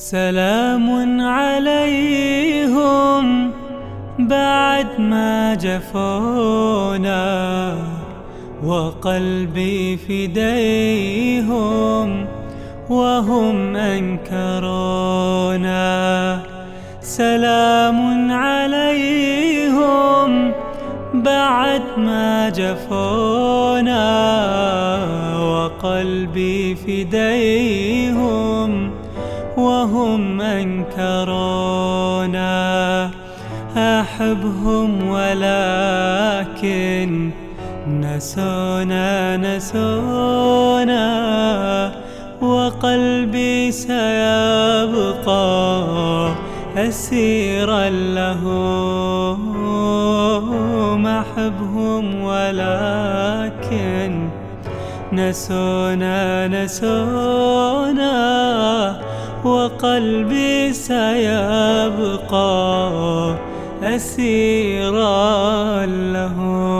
سلام عليهم بعد ما جفونا وقلبي فديهم وهم أنكرونا. سلام عليهم بعد ما جفونا وقلبي فديهم وهم أنكرونا. أحبهم ولكن نسونا نسونا. وقلبي سيبقى أسيرا لهم. أحبهم ولكن نسونا نسونا. وقلبي سيبقى أسيرا لهم